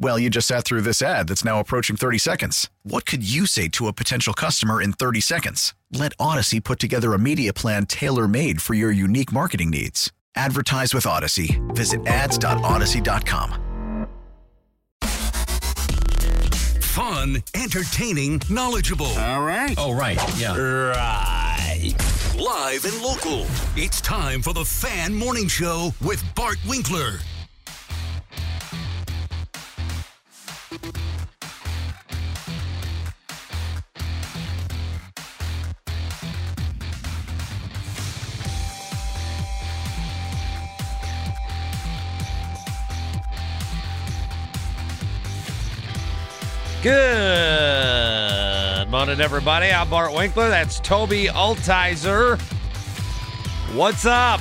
Well, you just sat through this ad that's now approaching 30 seconds. What could you say to a potential customer in 30 seconds? Let Audacy put together a media plan tailor made for your unique marketing needs. Advertise with Audacy. Visit ads.audacy.com. Fun, entertaining, knowledgeable. All right. Oh, right. Yeah. Right. Live and local. It's time for the Fan Morning Show with Bart Winkler. Good morning, everybody. I'm Bart Winkler. That's Toby Altizer. What's up?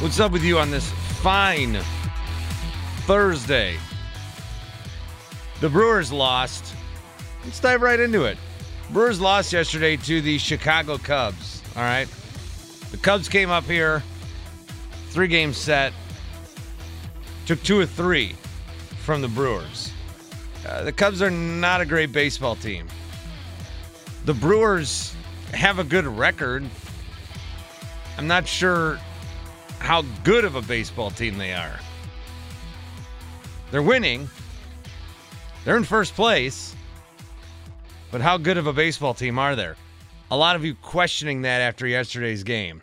What's up with you on this fine Thursday? The Brewers lost. Let's dive right into it. Brewers lost yesterday to the Chicago Cubs. All right. The Cubs came up here, three game set, took two or three from the Brewers. Uh, the Cubs are not a great baseball team. The Brewers have a good record. I'm not sure how good of a baseball team they are. They're winning. They're in first place. But how good of a baseball team are there? A lot of you questioning that after yesterday's game.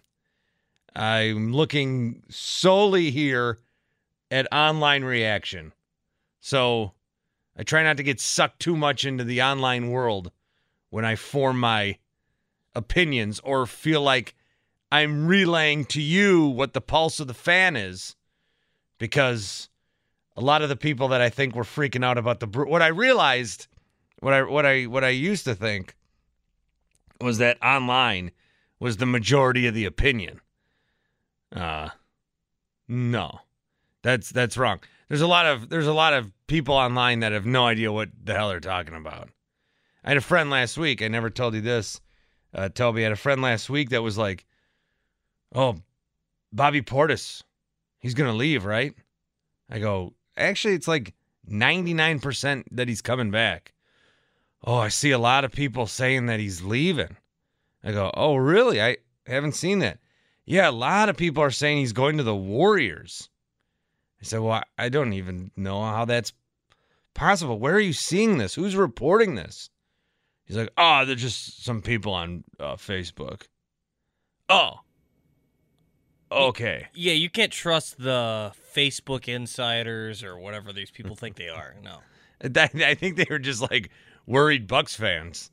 I'm looking solely here at online reaction. So I try not to get sucked too much into the online world when I form my opinions or feel like I'm relaying to you what the pulse of the fan is because a lot of the people that I think were freaking out about the what I realized what I what I what I used to think was that online was the majority of the opinion. Uh no. That's that's wrong. There's a lot of there's a lot of people online that have no idea what the hell they're talking about. I had a friend last week. I never told you this. Uh, Toby I had a friend last week that was like, "Oh, Bobby Portis, he's gonna leave, right?" I go, "Actually, it's like 99% that he's coming back." Oh, I see a lot of people saying that he's leaving. I go, "Oh, really? I haven't seen that." Yeah, a lot of people are saying he's going to the Warriors. I said, Well, I don't even know how that's possible. Where are you seeing this? Who's reporting this? He's like, Oh, they're just some people on uh, Facebook. Oh. Okay. Yeah, you can't trust the Facebook insiders or whatever these people think they are. No. I think they were just like worried Bucks fans.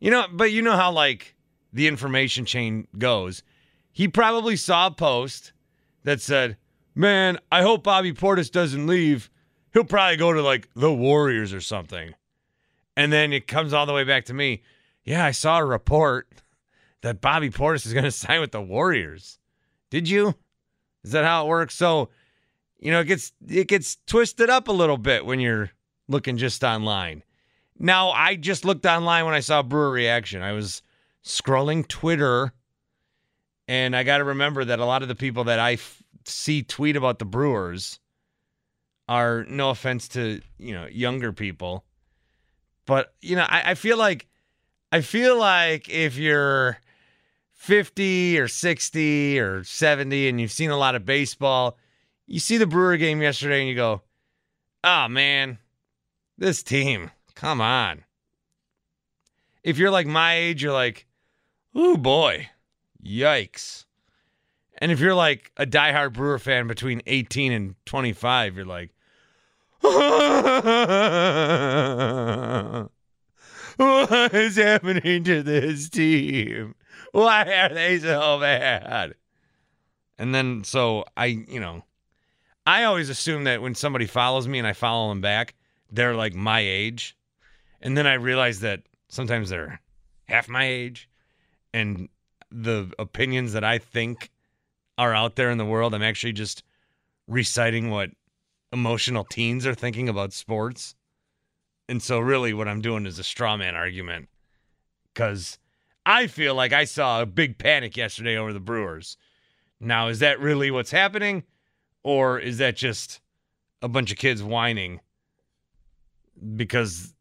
You know, but you know how like the information chain goes. He probably saw a post that said, man, I hope Bobby Portis doesn't leave. He'll probably go to like the Warriors or something. And then it comes all the way back to me. Yeah, I saw a report that Bobby Portis is going to sign with the Warriors. Did you? Is that how it works? So, you know, it gets it gets twisted up a little bit when you're looking just online. Now, I just looked online when I saw Brewer reaction. I was scrolling Twitter and I got to remember that a lot of the people that I f- see tweet about the Brewers are no offense to you know younger people, but you know I, I feel like I feel like if you're 50 or 60 or 70 and you've seen a lot of baseball, you see the Brewer game yesterday and you go, oh man, this team, come on. If you're like my age, you're like, oh boy, yikes. And if you're like a diehard Brewer fan between 18 and 25, you're like, what is happening to this team? Why are they so bad? And then, so I, you know, I always assume that when somebody follows me and I follow them back, they're like my age. And then I realize that sometimes they're half my age. And the opinions that I think are out there in the world, I'm actually just reciting what emotional teens are thinking about sports. And so, really, what I'm doing is a straw man argument because I feel like I saw a big panic yesterday over the Brewers. Now, is that really what's happening? Or is that just a bunch of kids whining because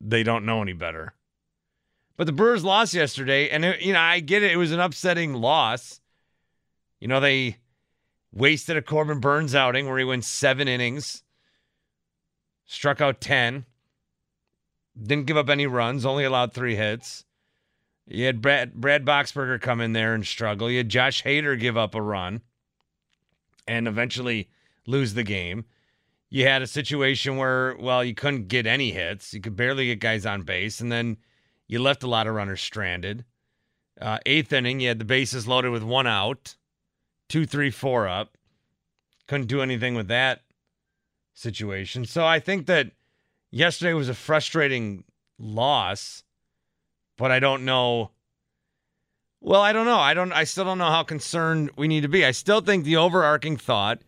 they don't know any better? But the Brewers lost yesterday, and it, you know I get it. It was an upsetting loss. You know they wasted a Corbin Burnes outing where he went seven innings, struck out ten, didn't give up any runs, only allowed three hits. You had Brad, Brad Boxberger come in there and struggle. You had Josh Hader give up a run and eventually lose the game. You had a situation where, well, you couldn't get any hits. You could barely get guys on base. And then you left a lot of runners stranded. Uh, eighth inning, you had the bases loaded with one out, two, three, four up. Couldn't do anything with that situation. So I think that yesterday was a frustrating loss, but I don't know. Well, I don't know. I don't. I still don't know how concerned we need to be. I still think the overarching thought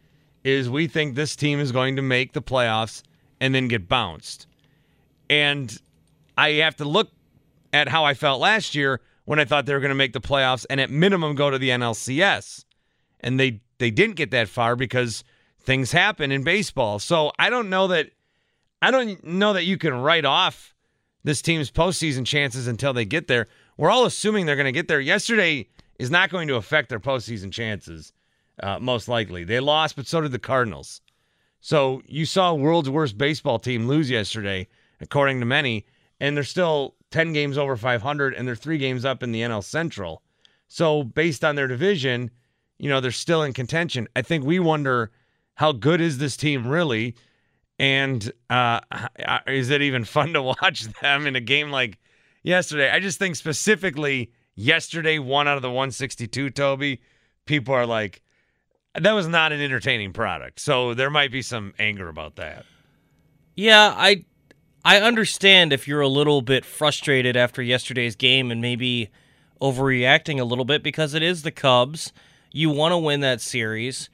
is we think this team is going to make the playoffs and then get bounced. And I have to look at how I felt last year when I thought they were going to make the playoffs and at minimum go to the NLCS. And they they didn't get that far because things happen in baseball. So I don't know that I don't know that you can write off this team's postseason chances until they get there. We're all assuming they're going to get there. Yesterday is not going to affect their postseason chances, uh, most likely. They lost, but so did the Cardinals. So you saw world's worst baseball team lose yesterday, according to many, and they're still 10 games over 500, and they're three games up in the NL Central. So based on their division, you know, they're still in contention. I think we wonder how good is this team really? And uh, is it even fun to watch them in a game like yesterday? I just think specifically yesterday, one out of the 162, Toby, people are like, that was not an entertaining product. So there might be some anger about that. Yeah, I I understand if you're a little bit frustrated after yesterday's game and maybe overreacting a little bit because it is the Cubs. You want to win that series.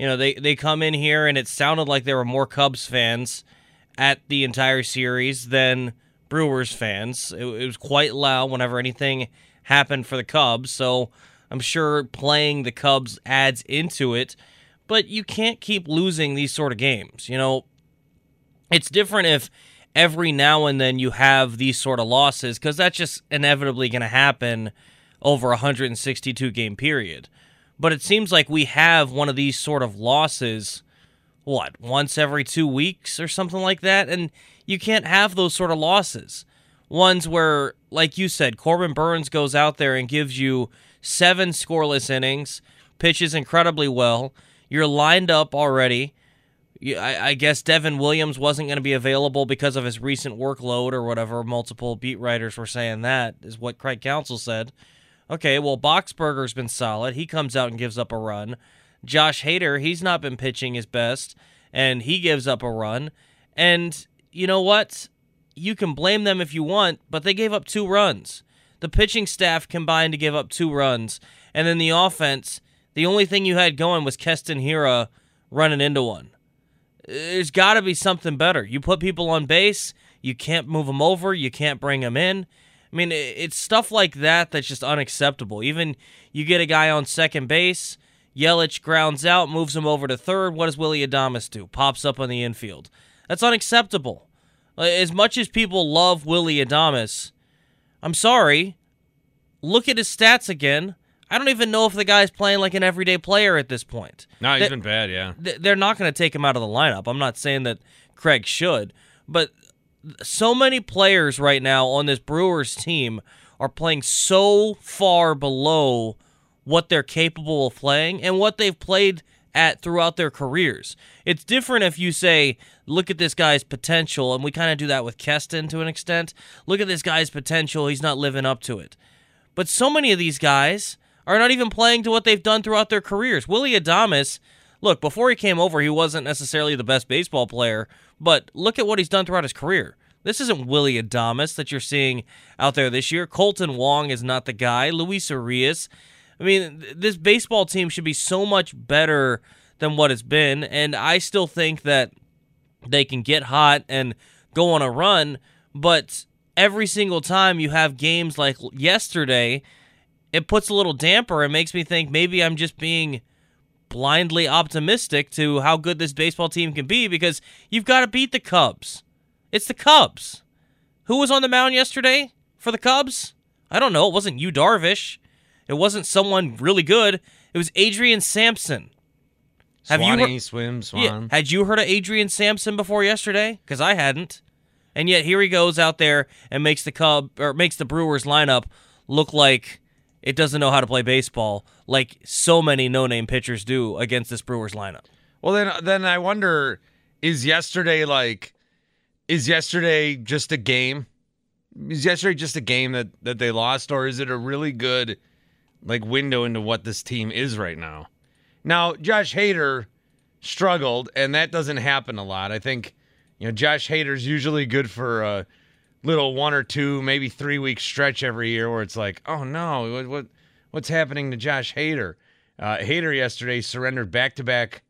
You know, they, they come in here and it sounded like there were more Cubs fans at the entire series than Brewers fans. It, it was quite loud whenever anything happened for the Cubs. So I'm sure playing the Cubs adds into it. But you can't keep losing these sort of games. You know, it's different if every now and then you have these sort of losses because that's just inevitably going to happen over a 162 game period but it seems like we have one of these sort of losses what once every 2 weeks or something like that and you can't have those sort of losses ones where like you said Corbin Burnes goes out there and gives you 7 scoreless innings pitches incredibly well you're lined up already I, guess Devin Williams wasn't going to be available because of his recent workload or whatever. Multiple beat writers were saying that, is what Craig Counsell said. Okay, well, Boxberger's been solid. He comes out and gives up a run. Josh Hader, he's not been pitching his best, and he gives up a run. And you know what? You can blame them if you want, but they gave up two runs. The pitching staff combined to give up two runs. And then the offense, the only thing you had going was Keston Hiura running into one. There's got to be something better. You put people on base, you can't move them over, you can't bring them in. I mean, it's stuff like that that's just unacceptable. Even you get a guy on second base, Yelich grounds out, moves him over to third. What does Willy Adames do? Pops up on the infield. That's unacceptable. Uh, as much as people love Willy Adames, I'm sorry. Look at his stats again. I don't even know if the guy's playing like an everyday player at this point. No, he's they, been bad, yeah. They're not going to take him out of the lineup. I'm not saying that Craig should, but so many players right now on this Brewers team are playing so far below what they're capable of playing and what they've played at throughout their careers. It's different if you say, look at this guy's potential, and we kind of do that with Keston to an extent. Look at this guy's potential, he's not living up to it. But so many of these guys are not even playing to what they've done throughout their careers. Willy Adames, look, before he came over, he wasn't necessarily the best baseball player, but look at what he's done throughout his career. This isn't Willy Adames that you're seeing out there this year. Kolten Wong is not the guy. Luis Urias. I mean, this baseball team should be so much better than what it's been, and I still think that they can get hot and go on a run, but every single time you have games like yesterday, it puts a little damper and makes me think maybe I'm just being blindly optimistic to how good this baseball team can be because you've got to beat the Cubs. It's the Cubs. Who was on the mound yesterday for the Cubs? I don't know. It wasn't Yu Darvish. It wasn't someone really good. It was Adrian Sampson. Have Swanee, you heard, swim, swan. Yeah, had you heard of Adrian Sampson before yesterday? Because I hadn't. And yet here he goes out there and makes the Cub or makes the Brewers lineup look like it doesn't know how to play baseball, like so many no-name pitchers do against this Brewers lineup. Well, then, then I wonder: is yesterday like, is yesterday just a game? Is yesterday just a game that that they lost, or is it a really good like window into what this team is right now? Now, Josh Hader struggled, and that doesn't happen a lot. I think you know Josh Hader's usually good for a little one or two, maybe three week stretch every year where it's like, oh no, what, what what's happening to Josh Hader? Uh, Hader yesterday surrendered back to back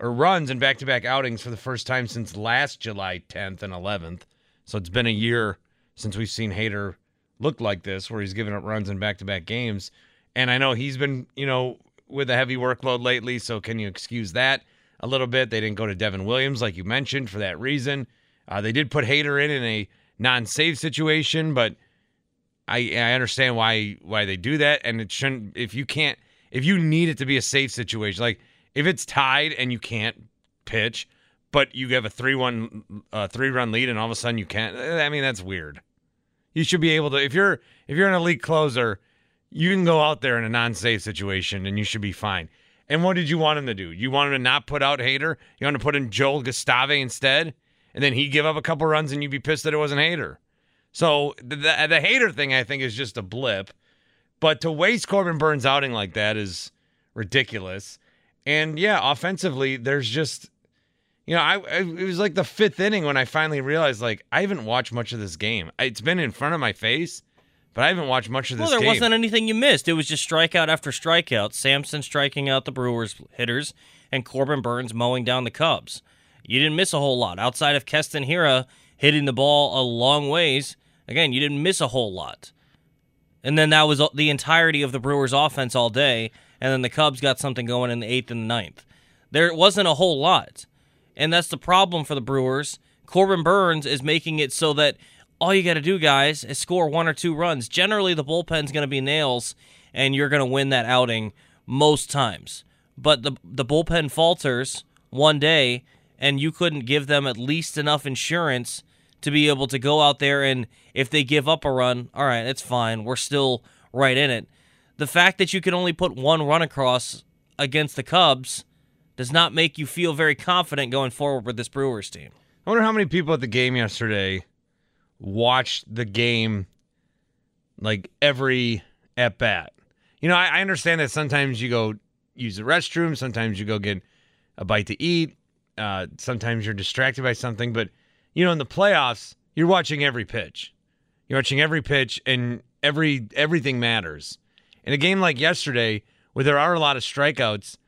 or runs and back to back outings for the first time since last July 10th and 11th. So it's been a year since we've seen Hader look like this, where he's giving up runs in back to back games. And I know he's been, you know, with a heavy workload lately. So can you excuse that a little bit? They didn't go to Devin Williams, like you mentioned, for that reason. Uh, they did put Hader in in a non-save situation, but I I understand why why they do that, and it shouldn't. If you can't, if you need it to be a save situation, like if it's tied and you can't pitch, but you have a three-one uh, three-run lead, and all of a sudden you can't. I mean, that's weird. You should be able to. If you're if you're an elite closer you can go out there in a non-save situation and you should be fine. And what did you want him to do? You want him to not put out Hader? You want to put in Joel Gustave instead? And then he give up a couple runs and you'd be pissed that it wasn't Hader. So the, the, the Hader thing, I think, is just a blip. But to waste Corbin Burnes' outing like that is ridiculous. And yeah, offensively, there's just, you know, I, I, it was like the fifth inning when I finally realized like I haven't watched much of this game. It's been in front of my face, but I haven't watched much of this. Well, there game. wasn't anything you missed. It was just strikeout after strikeout. Sampson striking out the Brewers hitters, and Corbin Burnes mowing down the Cubs. You didn't miss a whole lot outside of Keston Hiura hitting the ball a long ways. Again, you didn't miss a whole lot. And then that was the entirety of the Brewers' offense all day. And then the Cubs got something going in the eighth and the ninth. There wasn't a whole lot. And that's the problem for the Brewers. Corbin Burnes is making it so that all you got to do, guys, is score one or two runs. Generally, the bullpen's going to be nails, and you're going to win that outing most times. But the the bullpen falters one day, and you couldn't give them at least enough insurance to be able to go out there and if they give up a run, all right, it's fine. We're still right in it. The fact that you can only put one run across against the Cubs does not make you feel very confident going forward with this Brewers team. I wonder how many people at the game yesterday watched the game like every at bat. You know, I, I, understand that sometimes you go use the restroom, sometimes you go get a bite to eat, uh, sometimes you're distracted by something, but you know, in the playoffs, you're watching every pitch. You're watching every pitch and every everything matters. In a game like yesterday, where there are a lot of strikeouts,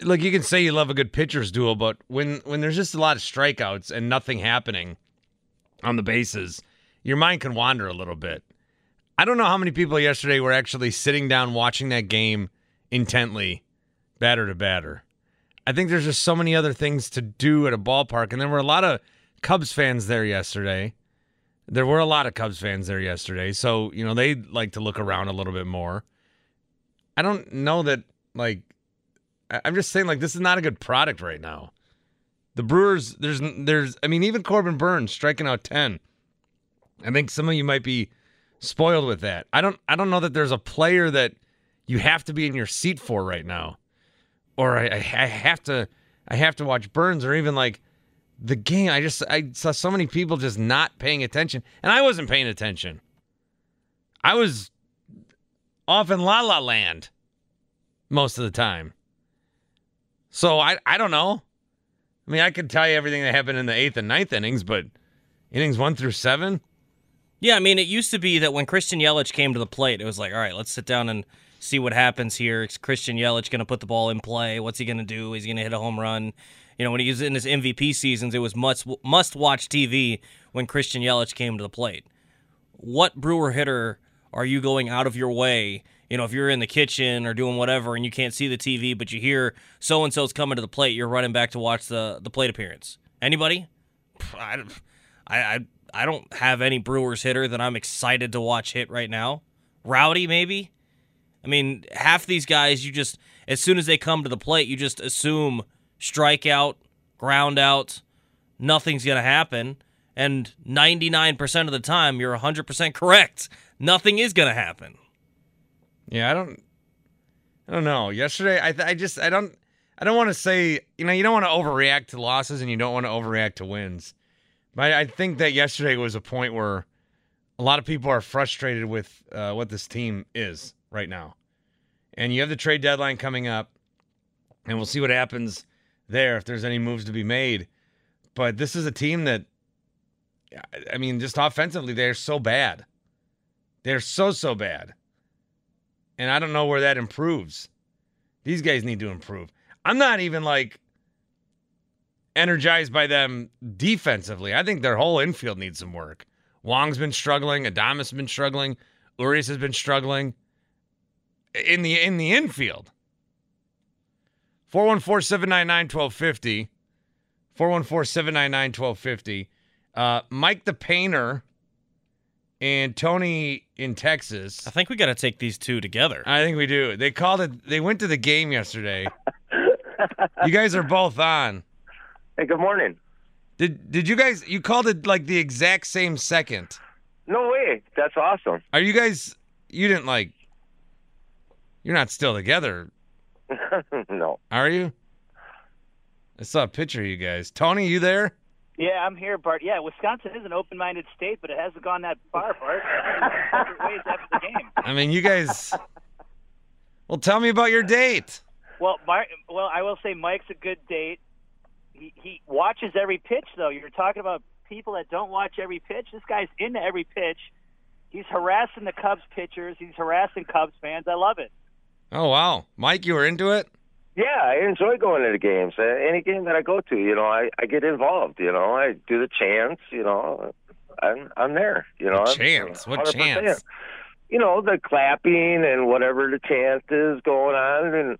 like you can say you love a good pitcher's duel, but when when there's just a lot of strikeouts and nothing happening, on the bases, your mind can wander a little bit. I don't know how many people yesterday were actually sitting down watching that game intently, batter to batter. I think there's just so many other things to do at a ballpark, and there were a lot of Cubs fans there yesterday. There were a lot of Cubs fans there yesterday, so you know they like to look around a little bit more. I don't know that like I'm just saying like this is not a good product right now. The Brewers, there's, there's, I mean, even Corbin Burnes striking out ten. I think some of you might be spoiled with that. I don't, I don't know that there's a player that you have to be in your seat for right now. or I, I have to I have to watch Burnes or even like the game. I just I saw so many people just not paying attention, and I wasn't paying attention. I was off in La La Land most of the time. So I I don't know. I mean, I could tell you everything that happened in the eighth and ninth innings, but innings one through seven. Yeah, I mean, it used to be that when Christian Yelich came to the plate, it was like, all right, let's sit down and see what happens here. Is Christian Yelich going to put the ball in play? What's he going to do? Is he going to hit a home run? You know, when he was in his MVP seasons, it was must must watch TV when Christian Yelich came to the plate. What Brewer hitter are you going out of your way? You know, if you're in the kitchen or doing whatever and you can't see the TV, but you hear so and so's coming to the plate, you're running back to watch the the plate appearance. Anybody? I, I, I don't have any Brewers hitter that I'm excited to watch hit right now. Rowdy, maybe. I mean, half these guys, you just as soon as they come to the plate, you just assume strikeout, ground out, nothing's gonna happen, and 99% of the time, you're 100% correct. Nothing is gonna happen. Yeah, I don't. I don't know. Yesterday, I I just I don't I don't want to say you know you don't want to overreact to losses and you don't want to overreact to wins. But I think that yesterday was a point where a lot of people are frustrated with uh, what this team is right now. And you have the trade deadline coming up, and we'll see what happens there if there's any moves to be made. But this is a team that, I mean, just offensively, they're so bad. They're so, so bad. And I don't know where that improves. These guys need to improve. I'm not even like energized by them defensively. I think their whole infield needs some work. Wong's been struggling. Adames has been struggling. Urias has been struggling in the in the infield. 414-799-1250. 414-799-1250. Uh, Mike the Painter and Tony in Texas. I think we got to take these two together. I think we do. They called it. They went to the game yesterday. you guys are both on. Hey, good morning. Did did you guys you called it like the exact same second? No way. That's awesome. Are you guys you didn't like You're not still together. no. Are you? I saw a picture of you guys. Tony, you there? Yeah, I'm here, Bart. Yeah, Wisconsin is an open-minded state, but it hasn't gone that far, Bart. Separate ways after the game. I mean, you guys Well, tell me about your date. Well, Mar- well, I will say Mike's a good date. He, he watches every pitch, though. You're talking about people that don't watch every pitch. This guy's into every pitch. He's harassing the Cubs pitchers. He's harassing Cubs fans. I love it. Oh wow, Mike, you were into it. Yeah, I enjoy going to the games. Uh, any game that I go to, you know, I, I get involved. You know, I do the chants. You know, I'm I'm there. You know, The chants? What 100%. chants? You know, the clapping and whatever the chant is going on, and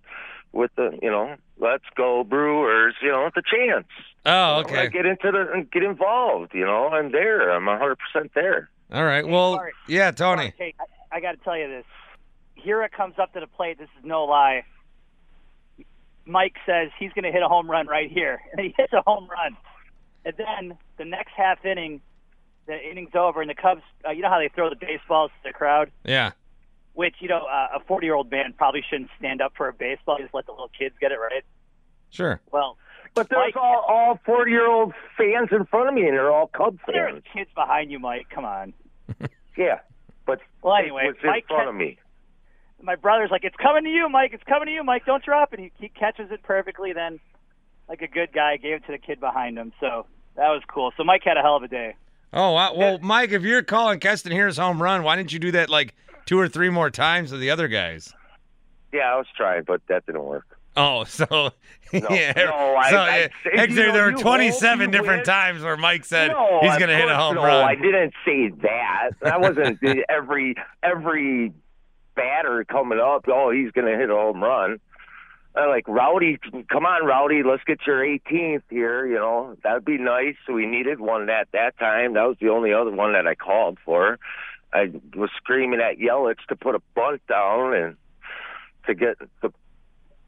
with the you know, let's go Brewers. You know, the chants. Oh, You know, okay. I get into the and get involved. You know, I'm there. I'm 100 percent there. All right. Well, Bart. yeah, Tony. Hey, I, I got to tell you this. Hiura comes up to the plate. This is no lie. Mike says he's going to hit a home run right here, and he hits a home run. And then the next half inning, the inning's over, and the Cubs. Uh, you know how they throw the baseballs to the crowd, Yeah. which you know uh, a 40-year-old man probably shouldn't stand up for a baseball. Just let the little kids get it right. Sure. Well, But there's Mike- all all 40 year old fans in front of me, and they're all Cubs fans. there's kids behind you, Mike. Come on. Yeah, but Well, anyway, it was in Mike front can- of me. My brother's like, "It's coming to you, Mike. It's coming to you, Mike. Don't drop it." He, he catches it perfectly. Then, like a good guy, gave it to the kid behind him. So that was cool. So Mike had a hell of a day. Oh, wow. well, Mike, if you're calling Keston Hiura's home run, why didn't you do that like two or three more times to the other guys? Yeah, I was trying, but that didn't work. Oh, so yeah, no, I- so I- eh, you actually, know, there were 27 different win. times where Mike said no, he's going to hit a course home no, run. I didn't say that. That wasn't every every batter coming up. Oh, he's going to hit a home run. I'm like Rowdy, come on, Rowdy, let's get your 18th here. You know that'd be nice. We needed one at that time. That was the only other one that I called for. I was screaming at Yelich to put a bunt down and to get the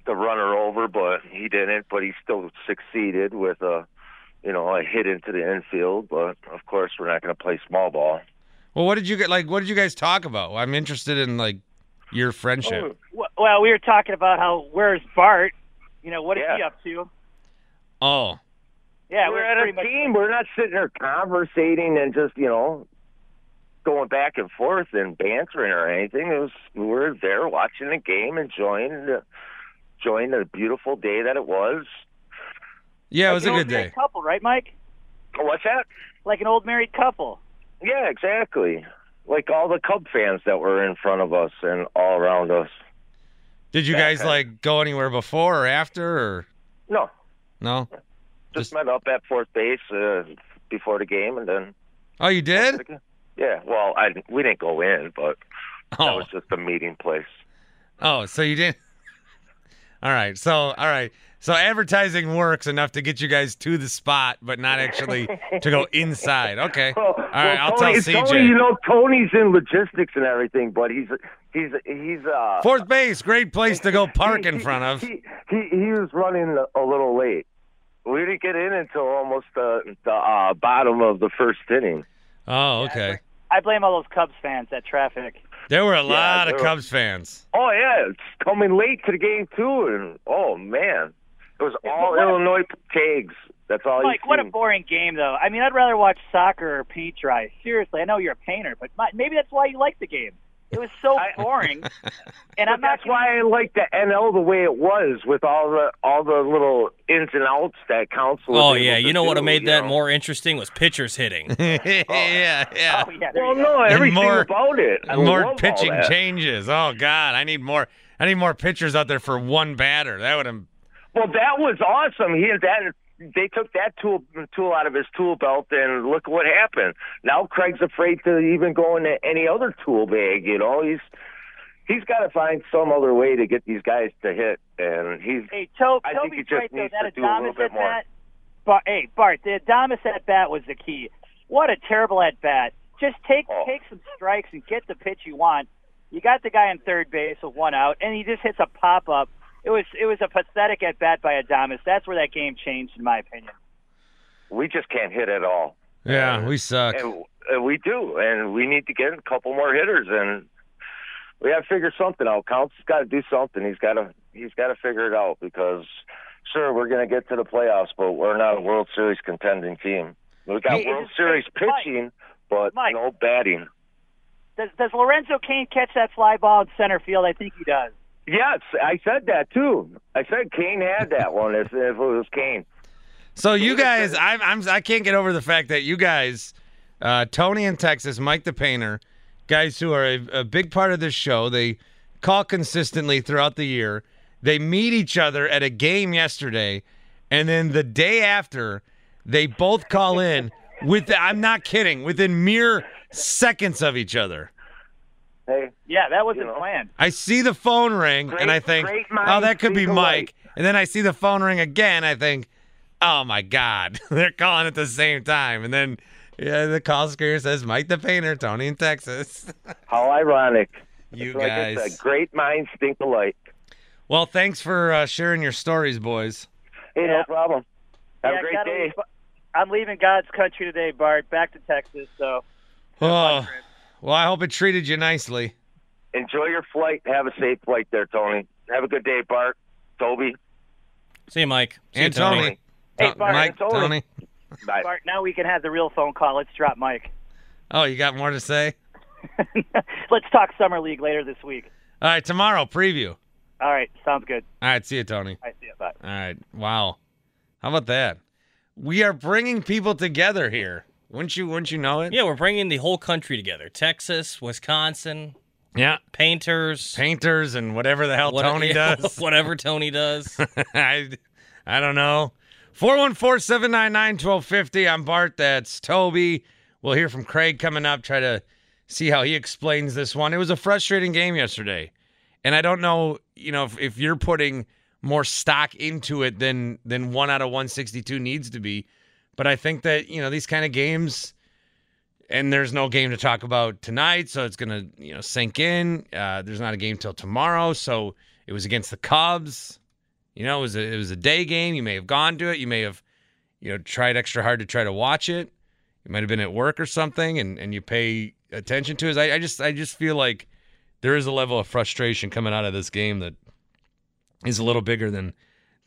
the runner over, but he didn't. But he still succeeded with a, you know, a hit into the infield. But of course, we're not going to play small ball. Well, what did you get? Like, what did you guys talk about? I'm interested in like your friendship. Oh, w- Well, we were talking about how where's Bart, You know, what is Yeah. he up to? Oh, Yeah, we're, we're, at pretty a much. We're not sitting there conversating and just you know going back and forth and bantering or anything. It was we were there watching the game, and enjoying the enjoying the beautiful day that it was. yeah, it was a like an good day. Couple, right, Mike? What's that? Like an old married couple. Yeah, exactly. Like all the Cub fans that were in front of us and all around us. Did you guys like go anywhere before or after or No, no? just, met up at fourth base uh, before the game, and then Oh, you did? yeah. Well, I we didn't go in, but that Oh, was just a meeting place. oh, so you didn't. All right, so all right, so advertising works enough to get you guys to the spot, but not actually to go inside. Okay, all Well, right, well, I'll tell CJ. Tony, you know, Tony's in logistics and everything, but he's he's he's uh Fourth base, great place to go park in front of. He he, he was running a little late. We didn't get in until almost the the uh, bottom of the first inning. Oh, okay. I blame all those Cubs fans. That traffic. There were a Yeah, lot of there were- Cubs fans. Oh yeah, it's coming late to the game too, and oh man, it was all what a- Illinois tags. That's all Mike, you what a boring game, though. I mean, I'd rather watch soccer or paint dry. Seriously, I know you're a painter, but my, maybe that's why you like the game. It was so boring, and But I'm not. that's why I like the NL the way it was with all the all the little ins and outs that council. Oh yeah, you know what do, have made that know? more interesting was pitchers hitting. yeah, yeah. Oh yeah. there Well, you no, And everything more- about it. I more love all pitching that. changes. Oh God, I need more. I need more pitchers out there for one batter. That would have. Well, that was awesome. He had that. They took that tool tool out of his tool belt, and look what happened. Now Craig's afraid to even go into any other tool bag. You know, he's he's got to find some other way to get these guys to hit, and he's. Hey, to- I think he just right needs That to do a little bit more. bat. Bar- hey, Bart, the Adames at bat was the key. What a terrible at bat. Just take Oh. take some strikes and get the pitch you want. You got the guy on third base with one out, and he just hits a pop up. It was it was a pathetic at bat by Adames. That's where that game changed, in my opinion. We just can't hit at all. Yeah, we suck. And, and we do, and we need to get a couple more hitters, and we got to figure something out. Counts has got to do something. He's got to he's got to figure it out because sure we're going to get to the playoffs, but we're not a World Series contending team. We got Hey, World it's- Series Mike, pitching, but Mike. no batting. Does does Lorenzo Cain catch that fly ball in center field? I think he does. Yes, I said that too. I said Cain had that one if, if it was Cain. So you guys, I'm, I'm, I can't get over the fact that you guys, uh, Tony in Texas, Mike the Painter, guys who are a, a big part of this show. They call consistently throughout the year. They meet each other at a game yesterday, and then the day after, they both call in with. I'm not kidding. Within mere seconds of each other. Hey, Yeah, that wasn't You know. planned. I see the phone ring, Great- and I think, great oh, that could be Mike. alike. And then I see the phone ring again. I think, oh my God, they're calling at the same time. And then yeah, the call screener says Mike the Painter, Tony in Texas. how ironic! you like guys. I said, great minds think alike. Well, thanks for uh, sharing your stories, boys. Hey, Yeah. no problem. Have Yeah, a great day. leave- I'm leaving God's country today, Bart. Back to Texas. So Oh, well, I hope it treated you nicely. Enjoy your flight. Have a safe flight there, Tony. Have a good day, Bart. Toby. See you, Mike. See and you, Tony. Tony. Hey, Bart, Mike, Tony. Tony. Bye. Bart, now we can have the real phone call. Let's drop Mike. Oh, you got more to say? Let's talk summer league later this week. All right, tomorrow preview. All right, sounds good. All right, see you, Tony. I see it. Bye. All right. Wow. How about that? We are bringing people together here. Wouldn't you? Wouldn't you know it? Yeah, we're bringing the whole country together. Texas, Wisconsin, Yeah. painters, Painters and whatever the hell what- Tony yeah, does. whatever Tony does. I, I don't know. 414 799 1250. I'm Bart. That's Toby. We'll hear from Craig coming up, try to see how he explains this one. It was a frustrating game yesterday. And I don't know, you know, if, if you're putting more stock into it than than one out of 162 needs to be. But I think that, you know, these kind of games, and there's no game to talk about tonight, so it's to, you know, sink in. Uh, there's not a game till tomorrow, so it was against the Cubs. You know, it was a, it was a day game. You may have gone to it. You may have, you know, tried extra hard to try to watch it. You might have been at work or something, and, and you pay attention to it. I, I just I just feel like there is a level of frustration coming out of this game that is a little bigger than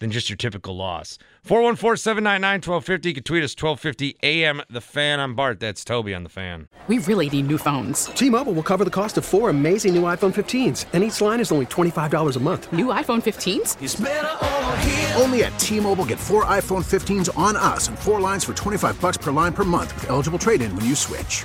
than just your typical loss. 414 799 1250. You can tweet us 1250 AM The Fan. I'm Bart. That's Toby on The Fan. We really need new phones. T Mobile will cover the cost of four amazing new iPhone 15s, and each line is only $25 a month. New iPhone 15s? Only at T-Mobile, get four iPhone 15s on us and four lines for 25 bucks per line per month with eligible trade-in when you switch.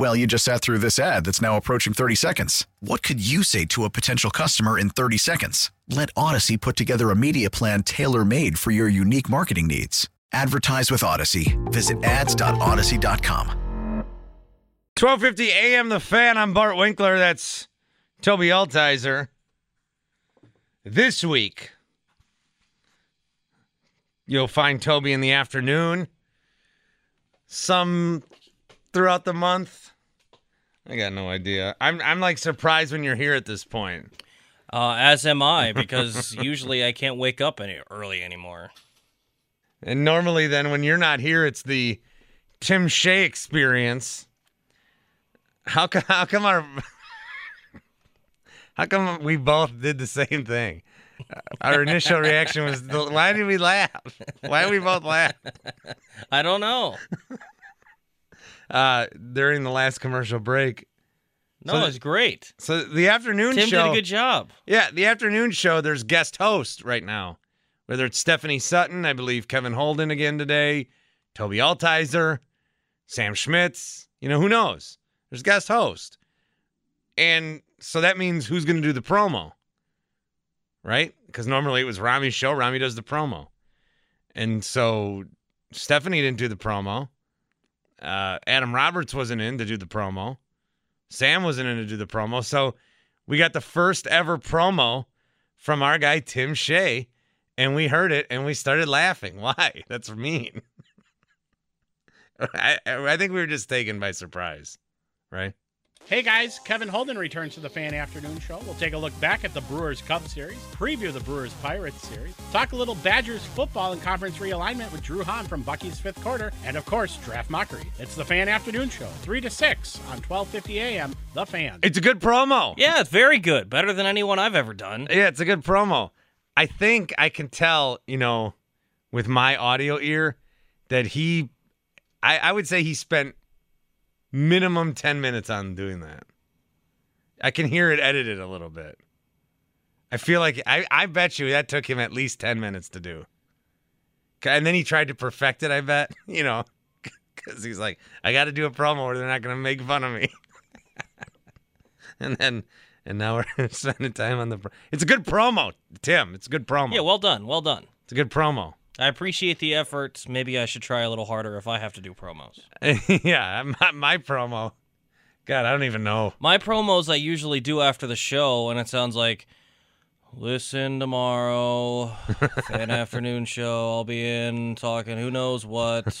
Well, you just sat through this ad that's now approaching 30 seconds. What could you say to a potential customer in 30 seconds? Let Audacy put together a media plan tailor made for your unique marketing needs. Advertise with Audacy. Visit ads.audacy.com. 1250 AM The Fan. I'm Bart Winkler. That's Toby Altizer. This week, you'll find Toby in the afternoon. Some throughout the month. I got no idea. I'm I'm like surprised when you're here at this point. Uh, as am I, because usually I can't wake up any early anymore. And normally, then when you're not here, it's the Tim Shea experience. How come? How come our? how come we both did the same thing? Our initial reaction was, "Why did we laugh? Why did we both laugh?" I don't know. Uh, during the last commercial break. No, so, it's great. So the afternoon Tim show did a good job. Yeah, the afternoon show. There's guest host right now. Whether it's Stephanie Sutton, I believe Kevin Holden again today, Toby Altizer, Sam Schmitz. You know who knows? There's guest host, and so that means who's going to do the promo, right? Because normally it was Rami's show. Rami does the promo, and so Stephanie didn't do the promo. Uh, Adam Roberts wasn't in to do the promo. Sam wasn't in to do the promo. So we got the first ever promo from our guy Tim Shea, and we heard it and we started laughing. Why? That's mean. I, I think we were just taken by surprise, right? Hey guys, Kevin Holden returns to the Fan Afternoon Show. We'll take a look back at the Brewers Cubs series, preview the Brewers Pirates series, talk a little Badgers football and conference realignment with Drew Hahn from Bucky's Fifth Quarter, and of course, Draft Mockery. It's the Fan Afternoon Show, 3 to 6 on 1250 AM, The Fan. It's a good promo. Yeah, it's very good. Better than anyone I've ever done. Yeah, it's a good promo. I think I can tell, you know, with my audio ear, that he, I, I would say he spent minimum 10 minutes on doing that. I can hear it edited a little bit. I feel like I, I bet you that took him at least 10 minutes to do. And then he tried to perfect it, I bet, you know, because he's like, I got to do a promo or they're not going to make fun of me. and then, and now we're spending time on the. Pro- it's a good promo, Tim. It's a good promo. Yeah, well done. Well done. It's a good promo. I appreciate the effort. Maybe I should try a little harder if I have to do promos. yeah, my, my, promo. God, I don't even know. My promos I usually do after the show, and it sounds like, listen tomorrow, an afternoon show. I'll be in talking who knows what.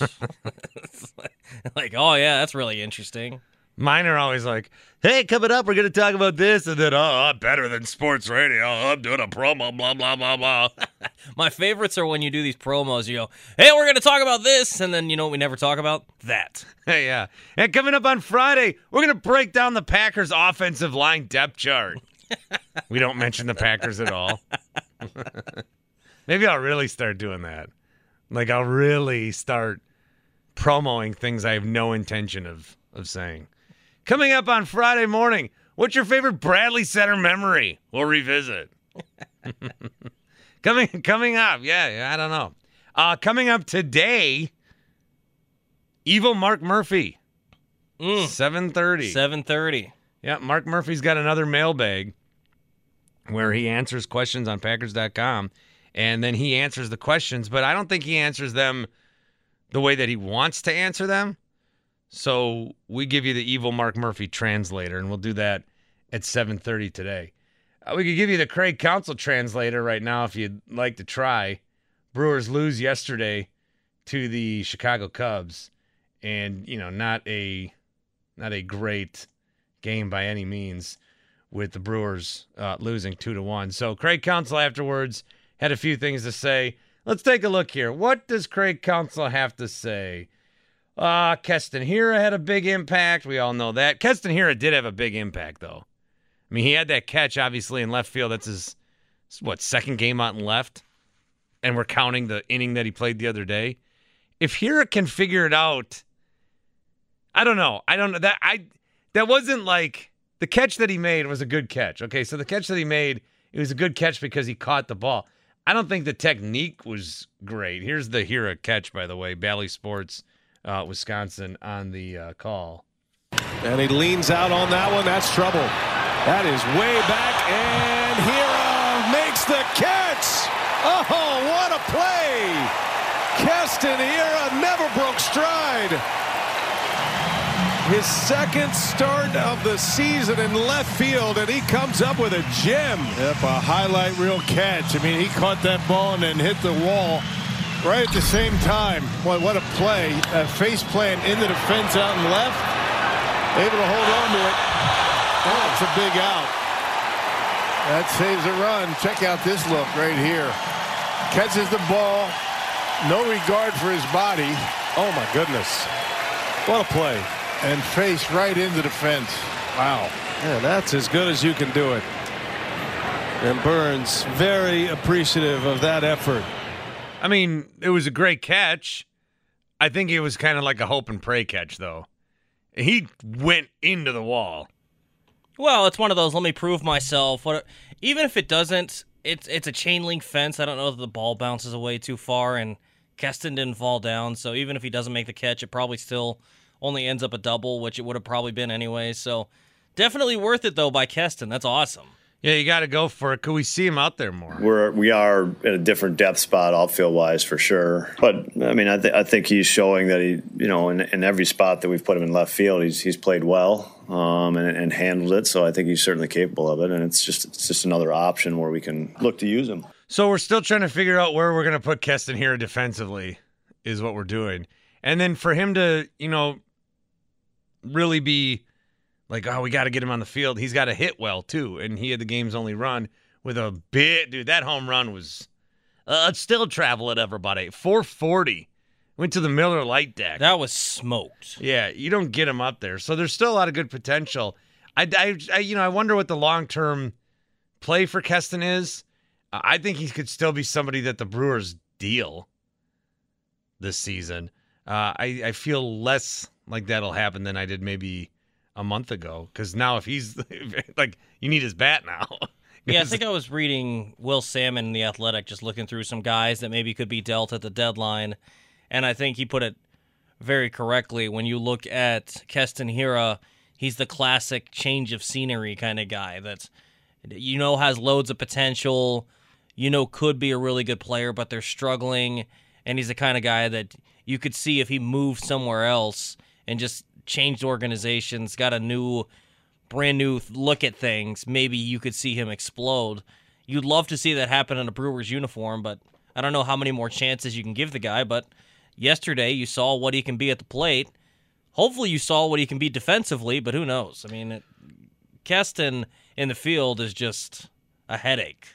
like, oh, yeah, that's really interesting. Mine are always like, hey, coming up, we're going to talk about this. And then, oh, I'm better than sports radio. I'm doing a promo, blah, blah, blah, blah. My favorites are when you do these promos, you go, hey, we're going to talk about this. And then, you know what we never talk about? That. Hey, yeah. And coming up on Friday, we're going to break down the Packers' offensive line depth chart. we don't mention the Packers at all. Maybe I'll really start doing that. Like, I'll really start promoting things I have no intention of, of saying. Coming up on Friday morning, what's your favorite Bradley Center memory? We'll revisit. coming coming up, yeah, yeah, I don't know. Uh, coming up today, Evil Mark Murphy. Mm. 7.30. 7.30. Yeah, Mark Murphy's got another mailbag where he answers questions on Packers.com, and then he answers the questions, but I don't think he answers them the way that he wants to answer them. So we give you the evil Mark Murphy translator, and we'll do that at 7:30 today. Uh, we could give you the Craig Counsell translator right now if you'd like to try. Brewers lose yesterday to the Chicago Cubs, and you know, not a not a great game by any means, with the Brewers uh, losing two to one. So Craig Counsell afterwards had a few things to say. Let's take a look here. What does Craig Counsell have to say? Uh, Keston Hiura had a big impact. We all know that. Keston Hiura did have a big impact, though. I mean, he had that catch, obviously, in left field. That's his, what, second game out in left? And we're counting the inning that he played the other day. If Hiura can figure it out, I don't know. I don't know. That, I, that wasn't like the catch that he made was a good catch. Okay, so the catch that he made, it was a good catch because he caught the ball. I don't think the technique was great. Here's the Hiura catch, by the way. Bally Sports, uh, Wisconsin on the uh, call. And he leans out on that one. That's trouble. That is way back. And Hiura makes the catch. Oh, what a play. Keston Hiura never broke stride. His second start of the season in left field, and he comes up with a gem. Yep, a highlight reel catch. I mean, he caught that ball and then hit the wall right at the same time. What, what a play. A face plant into the fence out and left. Able to hold on to it. Oh, that's a big out. That saves a run. Check out this look right here. Catches the ball. No regard for his body. Oh, my goodness. What a play and face right into the fence. Wow. Yeah, that's as good as you can do it. And Burnes very appreciative of that effort. I mean, it was a great catch. I think it was kind of like a hope and pray catch, though. He went into the wall. Well, it's one of those. Let me prove myself. What, even if it doesn't, it's it's a chain link fence. I don't know that the ball bounces away too far, and Keston didn't fall down. So even if he doesn't make the catch, it probably still only ends up a double, which it would have probably been anyway. So definitely worth it though by Keston. That's awesome. Yeah, you got to go for it. Could we see him out there more? We're we are at a different depth spot, outfield wise, for sure. But I mean, I, th- I think he's showing that he, you know, in, in every spot that we've put him in left field, he's he's played well um, and, and handled it. So I think he's certainly capable of it. And it's just it's just another option where we can look to use him. So we're still trying to figure out where we're going to put Keston here defensively, is what we're doing. And then for him to, you know, really be like, oh, we got to get him on the field. He's got to hit well too, and he had the game's only run with a bit, dude. That home run was uh, still travel at everybody. 440 went to the Miller Lite deck. That was smoked. Yeah, you don't get him up there, so there's still a lot of good potential. I, I, I you know, I wonder what the long term play for Keston is. Uh, I think he could still be somebody that the Brewers deal this season. Uh, I, I feel less like that'll happen than I did maybe a month ago. Because now, if he's like, you need his bat now. yeah, I think I was reading Will Sammon in the Athletic, just looking through some guys that maybe could be dealt at the deadline, and I think he put it very correctly. When you look at Keston Hiura. he's the classic change of scenery kind of guy that's you know has loads of potential, you know could be a really good player, but they're struggling, and he's the kind of guy that you could see if he moved somewhere else and just changed organizations, got a new, brand new look at things, maybe you could see him explode. You'd love to see that happen in a Brewers uniform, but I don't know how many more chances you can give the guy. But yesterday, you saw what he can be at the plate. Hopefully, you saw what he can be defensively, but who knows? I mean, it, Keston in the field is just a headache.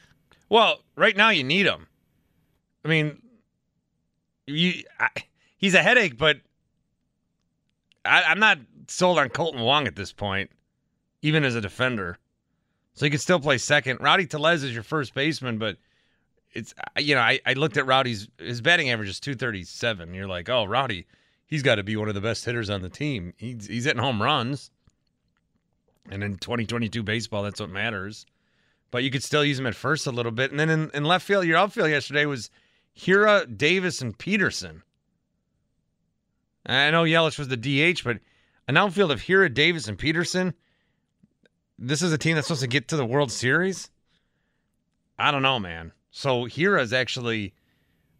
Well, right now you need him. I mean, you I, he's a headache, but I, am not sold on Kolten Wong at this point, even as a defender. So he could still play second. Rowdy Tellez is your first baseman, but it's you know I, I looked at Rowdy's his batting average is 237. You're like, oh Rowdy, he's got to be one of the best hitters on the team. He's he's hitting home runs, and in 2022 baseball, that's what matters. But you could still use him at first a little bit, and then in, in left field, your outfield yesterday was Hiura, Davis, and Peterson. I know Yelich was the DH, but an outfield of Hiura, Davis, and Peterson. This is a team that's supposed to get to the World Series. I don't know, man. So Hiura is actually,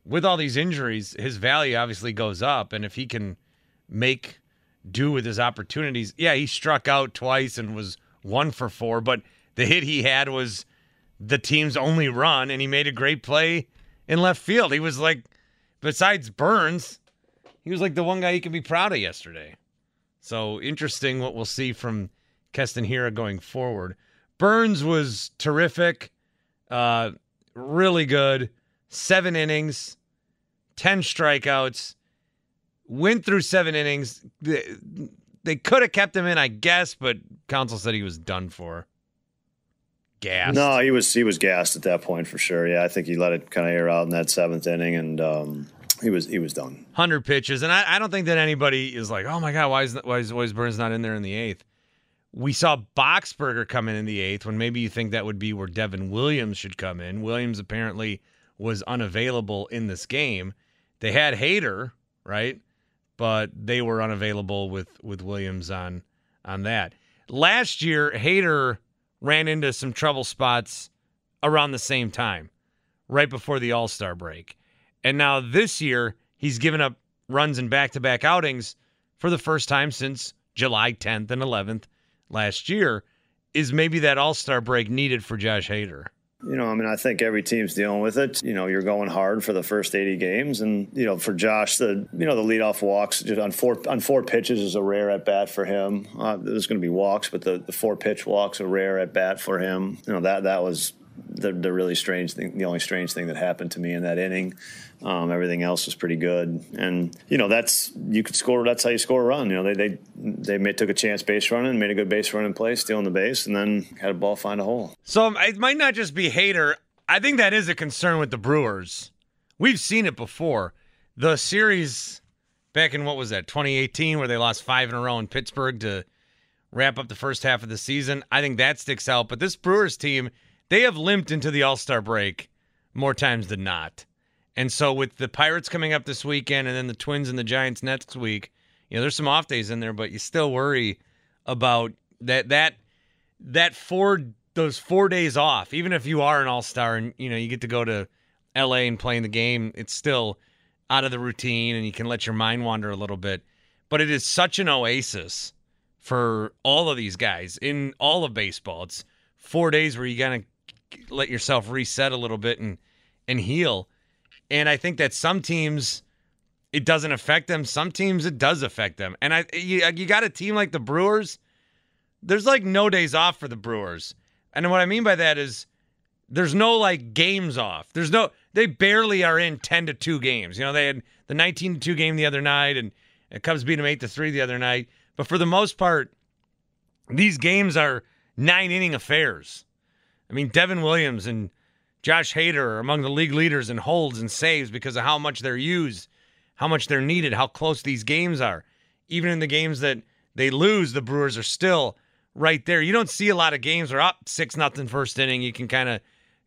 with all these injuries, his value obviously goes up, and if he can make do with his opportunities, yeah, he struck out twice and was one for four, but the hit he had was the team's only run, and he made a great play in left field. He was like, besides Burnes, he was like the one guy he can be proud of yesterday. So interesting what we'll see from Keston Hiura going forward. Burnes was terrific, uh, really good. Seven innings, 10 strikeouts, went through seven innings. They, they could have kept him in, I guess, but Counsell said he was done for. Gassed. No, he was he was gassed at that point for sure. Yeah, I think he let it kind of air out in that seventh inning, and um, he was he was done. Hundred pitches, and I, I don't think that anybody is like, oh my god, why is why is, why is Burnes not in there in the eighth? We saw Boxberger come in in the eighth when maybe you think that would be where Devin Williams should come in. Williams apparently was unavailable in this game. They had Hader, right? But they were unavailable with with Williams on on that. Last year, Hader ran into some trouble spots around the same time, right before the All Star break. And now this year, he's given up runs in back to back outings for the first time since July 10th and 11th last year. Is maybe that All Star break needed for Josh Hader? You know, I mean, I think every team's dealing with it. You know, you're going hard for the first 80 games, and you know, for Josh, the you know the leadoff walks just on four on four pitches is a rare at bat for him. Uh, there's going to be walks, but the, the four pitch walks a rare at bat for him. You know that that was the, the really strange thing, the only strange thing that happened to me in that inning. Um, everything else was pretty good, and you know that's you could score. That's how you score a run. You know they they they made, took a chance base running, made a good base running play, stealing the base, and then had a ball find a hole. So um, it might not just be Hader. I think that is a concern with the Brewers. We've seen it before. The series back in what was that 2018 where they lost five in a row in Pittsburgh to wrap up the first half of the season. I think that sticks out. But this Brewers team they have limped into the All Star break more times than not. And so with the Pirates coming up this weekend and then the Twins and the Giants next week, you know, there's some off days in there, but you still worry about that that that four those four days off, even if you are an all star and you know you get to go to LA and play in the game, it's still out of the routine and you can let your mind wander a little bit. But it is such an oasis for all of these guys in all of baseball. It's four days where you gotta let yourself reset a little bit and and heal. And I think that some teams it doesn't affect them. Some teams it does affect them. And I you, you got a team like the Brewers. There's like no days off for the Brewers. And what I mean by that is there's no like games off. There's no they barely are in 10 to 2 games. You know, they had the 19 to 2 game the other night and, and Cubs beat them 8 to 3 the other night. But for the most part, these games are nine inning affairs. I mean, Devin Williams and Josh Hader are among the league leaders in holds and saves because of how much they're used, how much they're needed, how close these games are. Even in the games that they lose, the Brewers are still right there. You don't see a lot of games where up six nothing first inning. You can kind of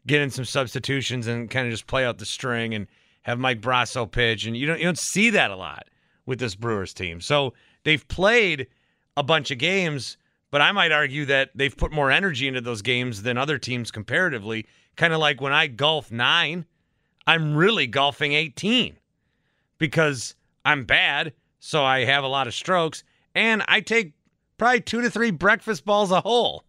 get in some substitutions and kind of just play out the string and have Mike Brosseau pitch, and you don't you don't see that a lot with this Brewers team. So they've played a bunch of games but I might argue that they've put more energy into those games than other teams comparatively. Kind of like when I golf nine, I'm really golfing 18 because I'm bad, so I have a lot of strokes, and I take probably two to three breakfast balls a hole.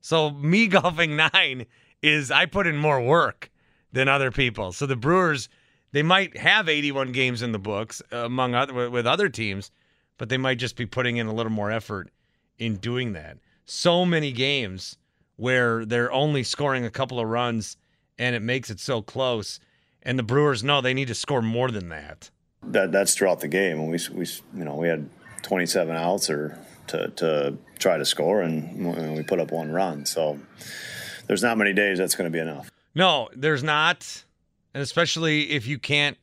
So me golfing nine is I put in more work than other people. So the Brewers, they might have 81 games in the books among other with other teams, but they might just be putting in a little more effort in doing that. So many games where they're only scoring a couple of runs and it makes it so close. And the Brewers know they need to score more than that. That that's throughout the game. we we you know we had 27 outs or to to try to score and we put up one run. So there's not many days that's going to be enough. No, there's not, and especially if you can't.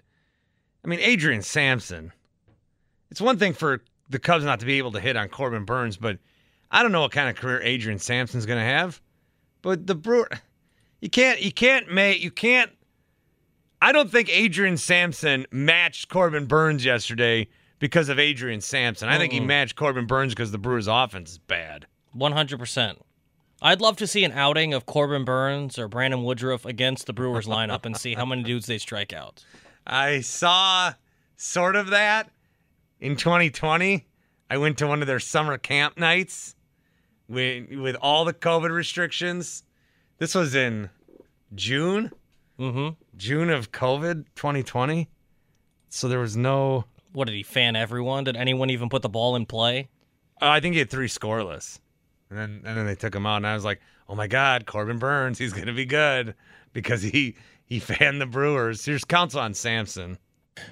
I mean, Adrian Sampson. It's one thing for the Cubs not to be able to hit on Corbin Burnes, but I don't know what kind of career Adrian Sampson's going to have. But the Brewer, you can't, you can't make, you can't. I don't think Adrian Sampson matched Corbin Burnes yesterday because of Adrian Sampson. I think he matched Corbin Burnes because the Brewers' offense is bad. One hundred percent. I'd love to see an outing of Corbin Burnes or Brandon Woodruff against the Brewers lineup and see how many dudes they strike out. I saw sort of that in 2020, I went to one of their summer camp nights with with all the COVID restrictions. This was in June. Mm-hmm. June of COVID 2020. So there was no. What did he fan everyone? Did anyone even put the ball in play? Uh, I think he had three scoreless, and then and then they took him out, and I was like, oh my god, Corbin Burnes, he's gonna be good because he he fanned the Brewers. Here's Counsell on Sampson.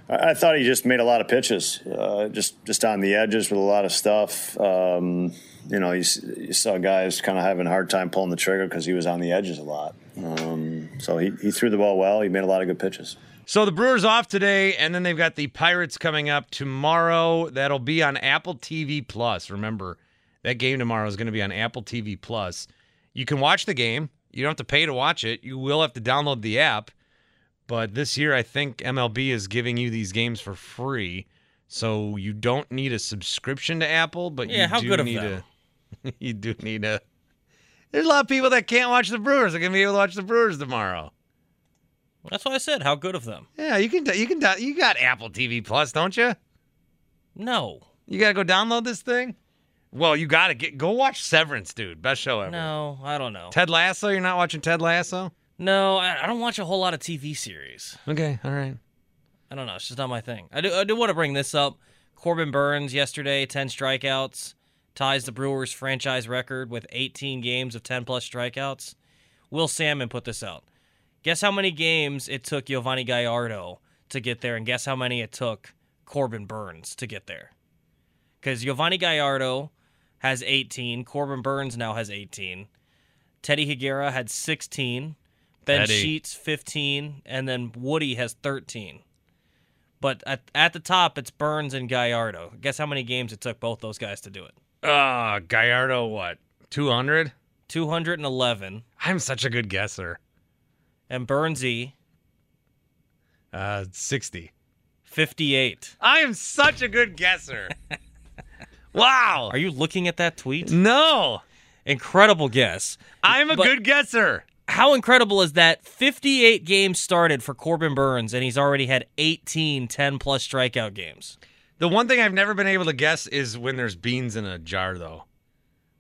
I thought he just made a lot of pitches, uh, just just on the edges with a lot of stuff. Um, you know, you, you saw guys kind of having a hard time pulling the trigger because he was on the edges a lot. Um, so he, he threw the ball well. He made a lot of good pitches. So the Brewers off today, and then they've got the Pirates coming up tomorrow. That'll be on Apple TV Plus. Remember, that game tomorrow is going to be on Apple TV Plus. You can watch the game. You don't have to pay to watch it. You will have to download the app. But this year, I think MLB is giving you these games for free, so you don't need a subscription to Apple. But Yeah, you how do good of need them. a. you do need a. There's a lot of people that can't watch the Brewers. They're gonna be able to watch the Brewers tomorrow. That's why I said how good of them. Yeah, you can. You can. You got Apple TV Plus, don't you? No. You gotta go download this thing. Well, you gotta get go watch Severance, dude. Best show ever. No, I don't know. Ted Lasso. You're not watching Ted Lasso. No, I, I don't watch a whole lot of TV series. Okay, all right. I don't know. It's just not my thing. I do, I do want to bring this up. Corbin Burnes yesterday, 10 strikeouts, ties the Brewers franchise record with 18 games of 10 plus strikeouts. Will Sammon put this out. Guess how many games it took Giovanni Gallardo to get there, and guess how many it took Corbin Burnes to get there? Because Giovanni Gallardo has 18, Corbin Burnes now has 18, Teddy Higuera had 16, Ben Teddy. Sheets 15, and then Woody has 13. But at, at the top, it's Burnes and Gallardo. Guess how many games it took both those guys to do it? Uh Gallardo, what? Two hundred. 211. I'm such a good guesser. And Burnsy, Uh, sixty. 58. I am such a good guesser. wow. Are you looking at that tweet? No. Incredible guess. I'm a But good guesser. How incredible is that? 58 games started for Corbin Burnes, and he's already had 18 10 plus strikeout games. The one thing I've never been able to guess is when there's beans in a jar, though.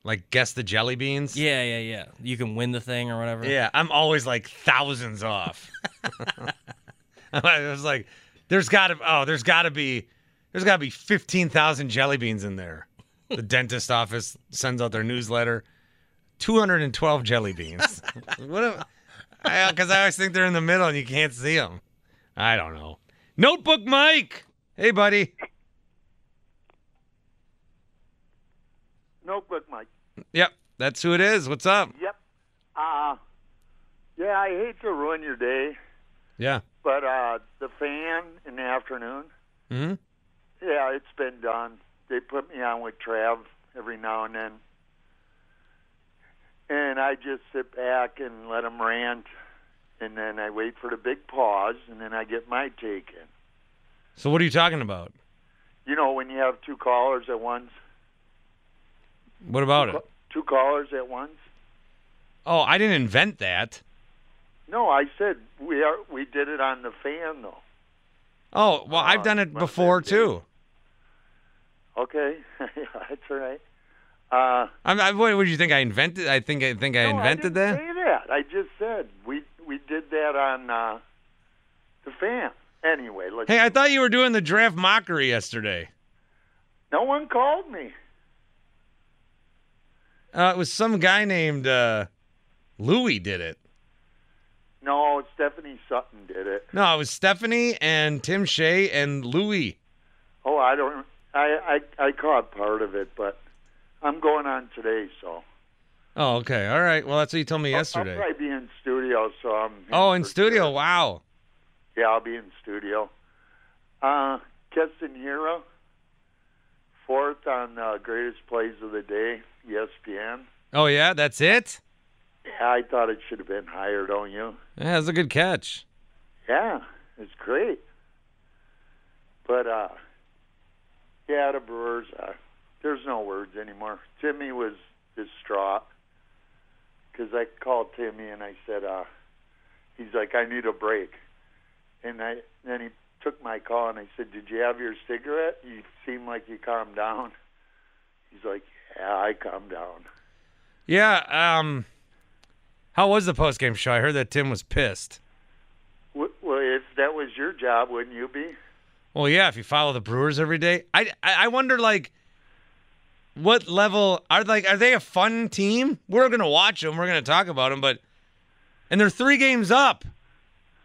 Like guess the jelly beans. Yeah, yeah, yeah. You can win the thing or whatever. Yeah, I'm always like thousands off. I was like, there's got to oh, there's got to be there's got to be 15,000 jelly beans in there. The dentist office sends out their newsletter. 212 jelly beans. what because I always think they're in the middle and you can't see them. I don't know. Notebook Mike. Hey buddy. Notebook Mike. Yep, that's who it is. What's up? Yep. Uh, yeah, I hate to ruin your day, Yeah. but uh, the fan in the afternoon, Mhm. yeah, it's been done. They put me on with Trav every now and then. And I just sit back and let them rant, and then I wait for the big pause, and then I get my take in. So what are you talking about? You know, when you have two callers at once, What about it? two callers at once. Oh, I didn't invent that. No, I said we are. We did it on the fan though. Oh, well, I've uh, done it before too. Okay, that's all right. Uh, I'm, I, what would you think I invented? I think I think I no, invented I that. Say that. I just said we we did that on uh, the fan. Anyway, let's. Hey, I thought you were doing the draft mockery yesterday. No one called me. Uh, it was some guy named uh, Louie did it. No, Stephanie Sutton did it. No, it was Stephanie and Tim Shea and Louie. Oh, I don't. I I I caught part of it, but I'm going on today, so. Oh, okay. All right. Well, that's what you told me I'll- yesterday. I'll probably be in studio, so I'm. Oh, in studio. Wow. Yeah, I'll be in studio. Uh, Keston Hiura, fourth on uh, greatest plays of the day, ESPN. Oh yeah, that's it. Yeah, I thought it should have been higher, don't you? Yeah, that's a good catch. Yeah, it's great. But uh, yeah, the Brewers. Uh, there's no words anymore. Timmy was distraught because I called Timmy and I said, uh, he's like, I need a break, and I then he took my call and I said, Did you have your cigarette? You seem like you calmed down. He's like, Yeah, I calmed down. Yeah. Um, how was the post game show? I heard that Tim was pissed. Well, if that was your job, wouldn't you be? Well, yeah, if you follow the Brewers every day, I I, I wonder like what level are like are they a fun team? We're gonna watch them, we're gonna talk about them, but and they're three games up.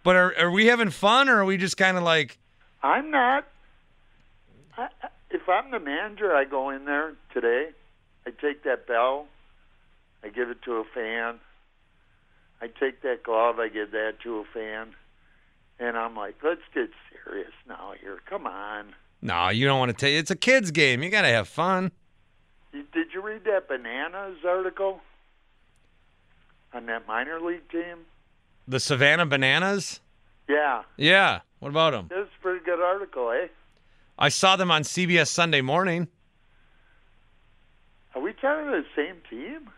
But are are we having fun or are we just kind of like? I'm not. I, if I'm the manager, I go in there today. I take that bell. I give it to a fan. I take that glove. I give that to a fan. And I'm like, let's get serious now here. Come on. No, you don't want to take. It's a kids game. You gotta have fun. Did you read that Bananas article on that minor league team? The Savannah Bananas. Yeah, Yeah. What about them? that's a pretty good article, eh? I saw them on CBS Sunday Morning. Are we talking the same team?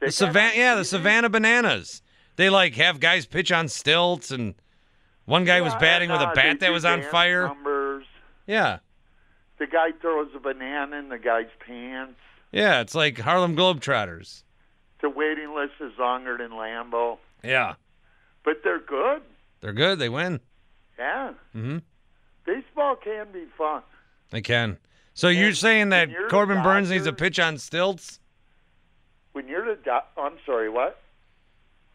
The Savannah, yeah, the Savannah Bananas. They like have guys pitch on stilts, and one guy was Yeah, batting with a uh, bat that was on fire. Numbers. Yeah, The guy throws a banana in the guy's pants. Yeah, it's like Harlem Globetrotters. The waiting list is longer than Lambo. Yeah, but they're good. they're good. They win. Yeah, Mm-hmm. baseball can be fun. They can. So you're saying that you're Corbin Burnes needs to pitch on stilts? When you're the, do- I'm sorry, what?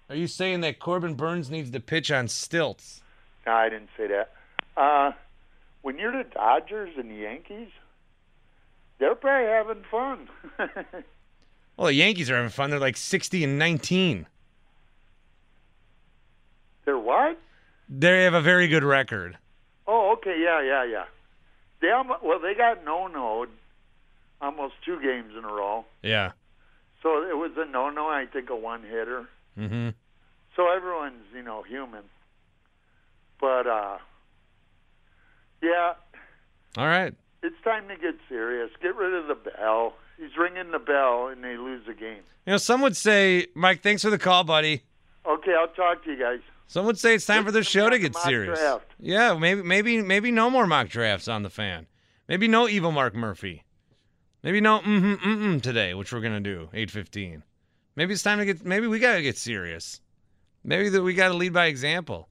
Are you saying that Corbin Burnes needs to pitch on stilts? No, I didn't say that. Uh, when you're the Dodgers and the Yankees, they're probably having fun. Well, the Yankees are having fun. They're like 60 and 19. they're what? They have a very good record. Oh, okay, yeah, yeah, yeah. They almo- well, they got no no almost two games in a row. Yeah. So it was a no no. I think a one hitter. Mm-hmm. So everyone's you know human. But uh, yeah, All right. It's time to get serious. Get rid of the bell. He's ringing the bell, and they lose the game. You know, some would say, Mike, thanks for the call, buddy. Okay, I'll talk to you guys. Some would say it's time for the show to get serious. draft. Yeah, maybe, maybe, maybe no more mock drafts on the fan. Maybe no evil Mark Murphy. Maybe no mm mm mm today, which we're gonna do eight fifteen. Maybe it's time to get. Maybe we gotta get serious. Maybe that we gotta lead by example.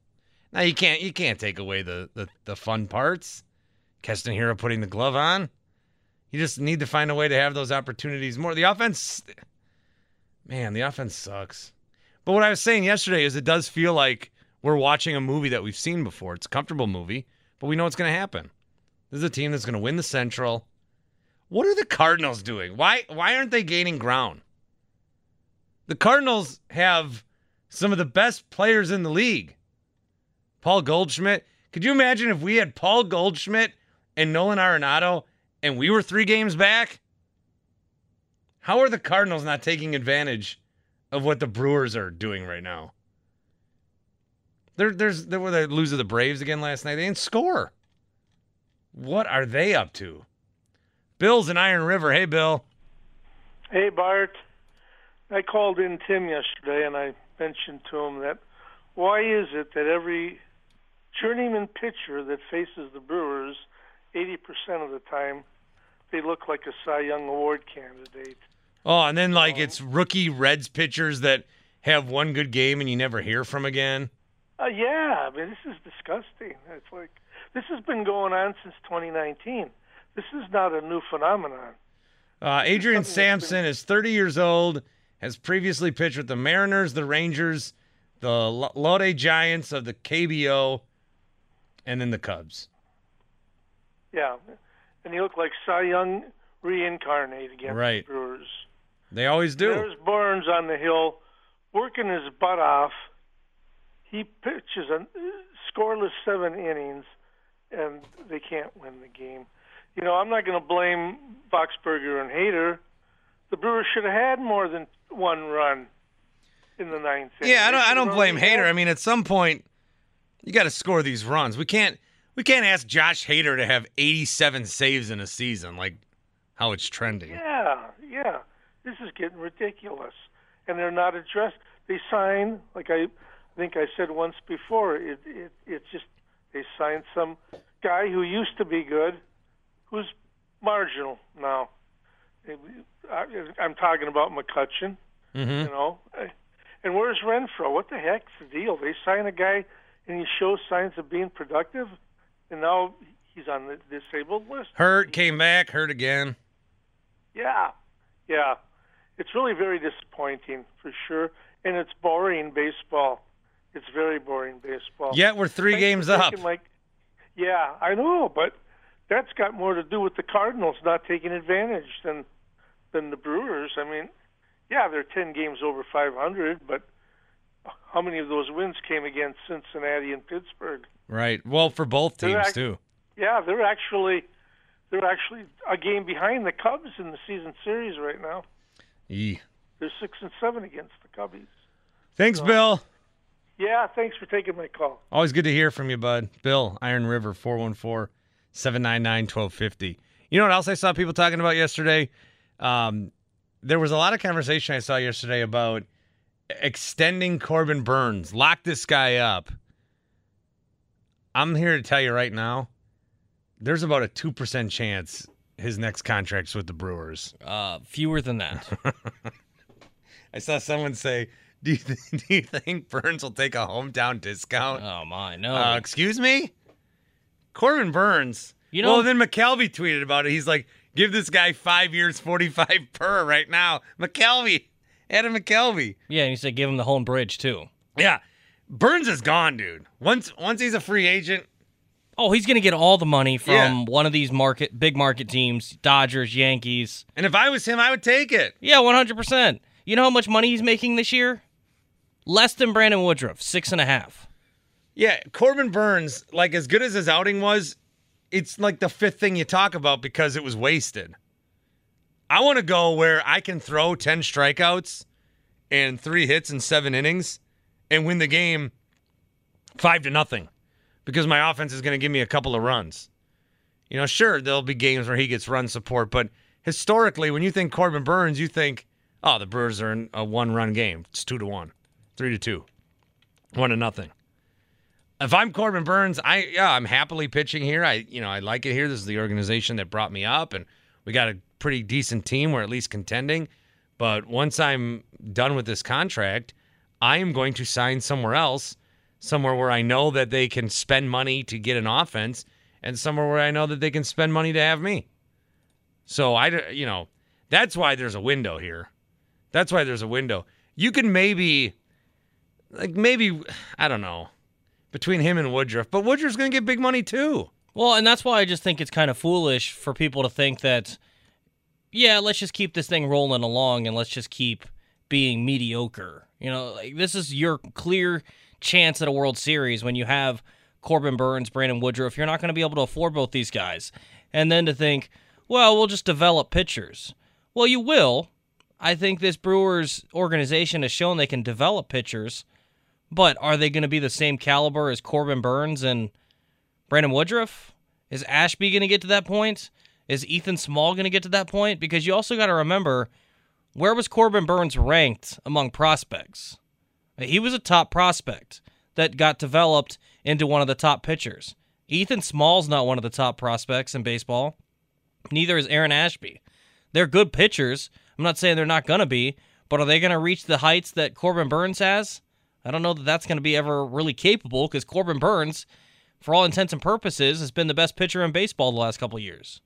Now you can't you can't take away the the, the fun parts. Keston Hiura putting the glove on. You just need to find a way to have those opportunities more. The offense, man, the offense sucks. But what I was saying yesterday is it does feel like we're watching a movie that we've seen before. It's a comfortable movie, but we know what's going to happen. This is a team that's going to win the Central. What are the Cardinals doing? Why why aren't they gaining ground? The Cardinals have some of the best players in the league. Paul Goldschmidt. Could you imagine if we had Paul Goldschmidt and Nolan Arenado and we were three games back? How are the Cardinals not taking advantage of what the Brewers are doing right now? They're, there's, they were they lose to the Braves again last night. They didn't score. What are they up to? Bill's in Iron River. Hey, Bill. Hey, Bart. I called in Tim yesterday and I mentioned to him that why is it that every journeyman pitcher that faces the Brewers, 80% of the time, they look like a Cy Young Award candidate? Oh, and then like it's rookie Reds pitchers that have one good game and you never hear from again. Uh, yeah, I mean, this is disgusting. It's like this has been going on since 2019. This is not a new phenomenon. Uh, Adrian Sampson is 30 years old, has previously pitched with the Mariners, the Rangers, the Lotte Giants of the KBO, and then the Cubs. Yeah, and he looked like Cy Young reincarnate against Right. the Brewers. They always do. There's Burnes on the hill, working his butt off. He pitches a scoreless seven innings, and they can't win the game. You know, I'm not going to blame Boxberger and Hader. The Brewers should have had more than one run in the ninth. Yeah, I don't. I don't blame Hader. I mean, at some point, you got to score these runs. We can't. We can't ask Josh Hader to have 87 saves in a season, like how it's trending. Yeah, yeah. This is getting ridiculous, and they're not addressed. They sign, like I, I think I said once before. It, it, it's just they signed some guy who used to be good, who's marginal now. I'm talking about McCutcheon. Mm-hmm. You know, and where's Renfroe? What the heck's the deal? They sign a guy. and he shows signs of being productive, and now he's on the disabled list. Hurt, came back, hurt again. Yeah, yeah. It's really very disappointing for sure, and it's boring baseball. It's very boring baseball. Yet we're three games up. Like, yeah, I know, but that's got more to do with the Cardinals not taking advantage than than the Brewers. I mean, yeah, they're ten games over 500, but how many of those wins came against Cincinnati and Pittsburgh? Right. Well, for both teams act- too. Yeah, they're actually they're actually a game behind the Cubs in the season series right now. Yee. They're six and seven against the Cubbies. Thanks, Bill. Yeah, thanks for taking my call. Always good to hear from you, bud. Bill, Iron River, 414 799 1250. You know what else I saw people talking about yesterday? Um, there was a lot of conversation I saw yesterday about extending Corbin Burnes. Lock this guy up. I'm here to tell you right now, there's about a 2% chance his next contract's with the Brewers. Uh, fewer than that. I saw someone say, do you, th- do you think Burnes will take a hometown discount? Oh, my, no. Uh, excuse me? Corbin Burnes. You know- well, then McCalvy tweeted about it. He's like, give this guy five years, 45 per right now. McCalvy. Adam McCalvy. Yeah, and you said give him the home bridge too. Yeah. Burnes is gone, dude. Once once he's a free agent, Oh, he's gonna get all the money from Yeah. one of these market big market teams, Dodgers, Yankees. and if I was him, I would take it. Yeah, one hundred percent. You know how much money he's making this year? Less than Brandon Woodruff, six and a half. Yeah, Corbin Burnes, like as good as his outing was, it's like the fifth thing you talk about because it was wasted. I want to go where I can throw 10 strikeouts and three hits in seven innings and win the game five to nothing because my offense is going to give me a couple of runs. You know, sure, there'll be games where he gets run support, but historically, when you think Corbin Burnes, you think, oh, the Brewers are in a one run game. It's two to one, three to two, one to nothing if I'm Corbin Burnes, I yeah, I'm happily pitching here. I you know I like it here. This is the organization that brought me up, and we got a pretty decent team. We're at least contending. But once I'm done with this contract, I am going to sign somewhere else, somewhere where I know that they can spend money to get an offense, and somewhere where I know that they can spend money to have me. So I, you know that's why there's a window here. That's why there's a window. You can maybe like maybe I don't know between him and Woodruff, but Woodruff's going to get big money too. Well, and that's why I just think it's kind of foolish for people to think that, yeah, let's just keep this thing rolling along and let's just keep being mediocre. You know, like, this is your clear chance at a World Series when you have Corbin Burnes, Brandon Woodruff. You're not going to be able to afford both these guys. And then to think, well, we'll just develop pitchers. Well, you will. I think this Brewers organization has shown they can develop pitchers, but are they going to be the same caliber as Corbin Burnes and Brandon Woodruff? Is Ashby going to get to that point? Is Ethan Small going to get to that point? Because you also got to remember where was Corbin Burnes ranked among prospects? He was a top prospect that got developed into one of the top pitchers. Ethan Small's not one of the top prospects in baseball. Neither is Aaron Ashby. They're good pitchers. I'm not saying they're not going to be, but are they going to reach the heights that Corbin Burnes has? I don't know that that's going to be ever really capable because Corbin Burnes, for all intents and purposes, has been the best pitcher in baseball the last couple years.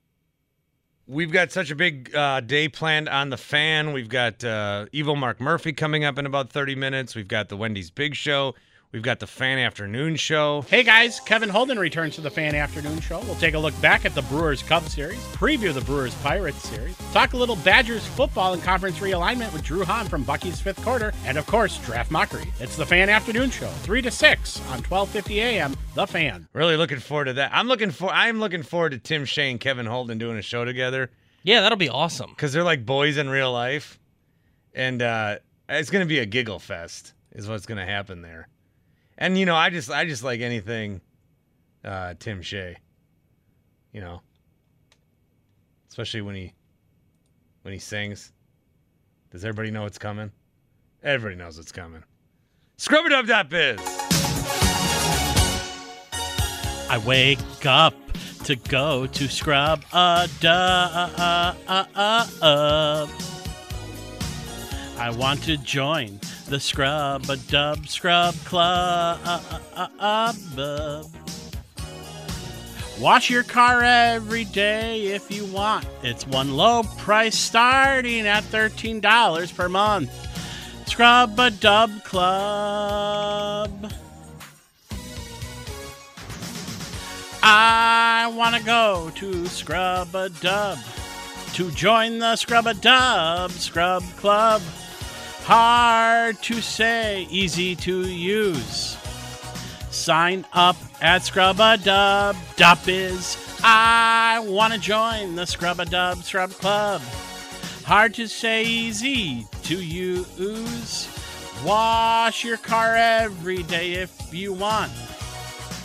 We've got such a big uh, day planned on the fan. We've got uh, Evil Mark Murphy coming up in about 30 minutes. We've got the Wendy's Big Show. We've got the Fan Afternoon Show. Hey guys, Kevin Holden returns to the Fan Afternoon Show. We'll take a look back at the Brewers Cubs series, preview the Brewers Pirates series, talk a little Badgers football and conference realignment with Drew Hahn from Bucky's Fifth Quarter, and of course, Draft Mockery. It's the Fan Afternoon Show, 3 to 6 on 1250 AM, The Fan. Really looking forward to that. I'm looking for. I'm looking forward to Tim Shea and Kevin Holden doing a show together Yeah, that'll be awesome. because they're like boys in real life, and uh, it's going to be a giggle fest. Is what's going to happen there. And you know, I just I just like anything uh, Tim Shea. You know, especially when he when he sings. Does everybody know what's coming? Everybody knows what's coming. Scrubadub.biz. I wake up to go to scrub a dub. I want to join the Scrub a Dub Scrub Club. Wash your car every day if you want. It's one low price starting at $13 per month. Scrub a Dub Club. I want to go to Scrub a Dub to join the Scrub a Dub Scrub Club. Hard to say, easy to use. Sign up at scrubadub.biz. I want to join the Scrub a Dab Scrub Club. Hard to say, easy to use. Wash your car every day if you want.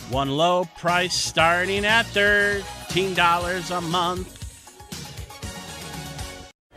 One low price starting at $13 a month.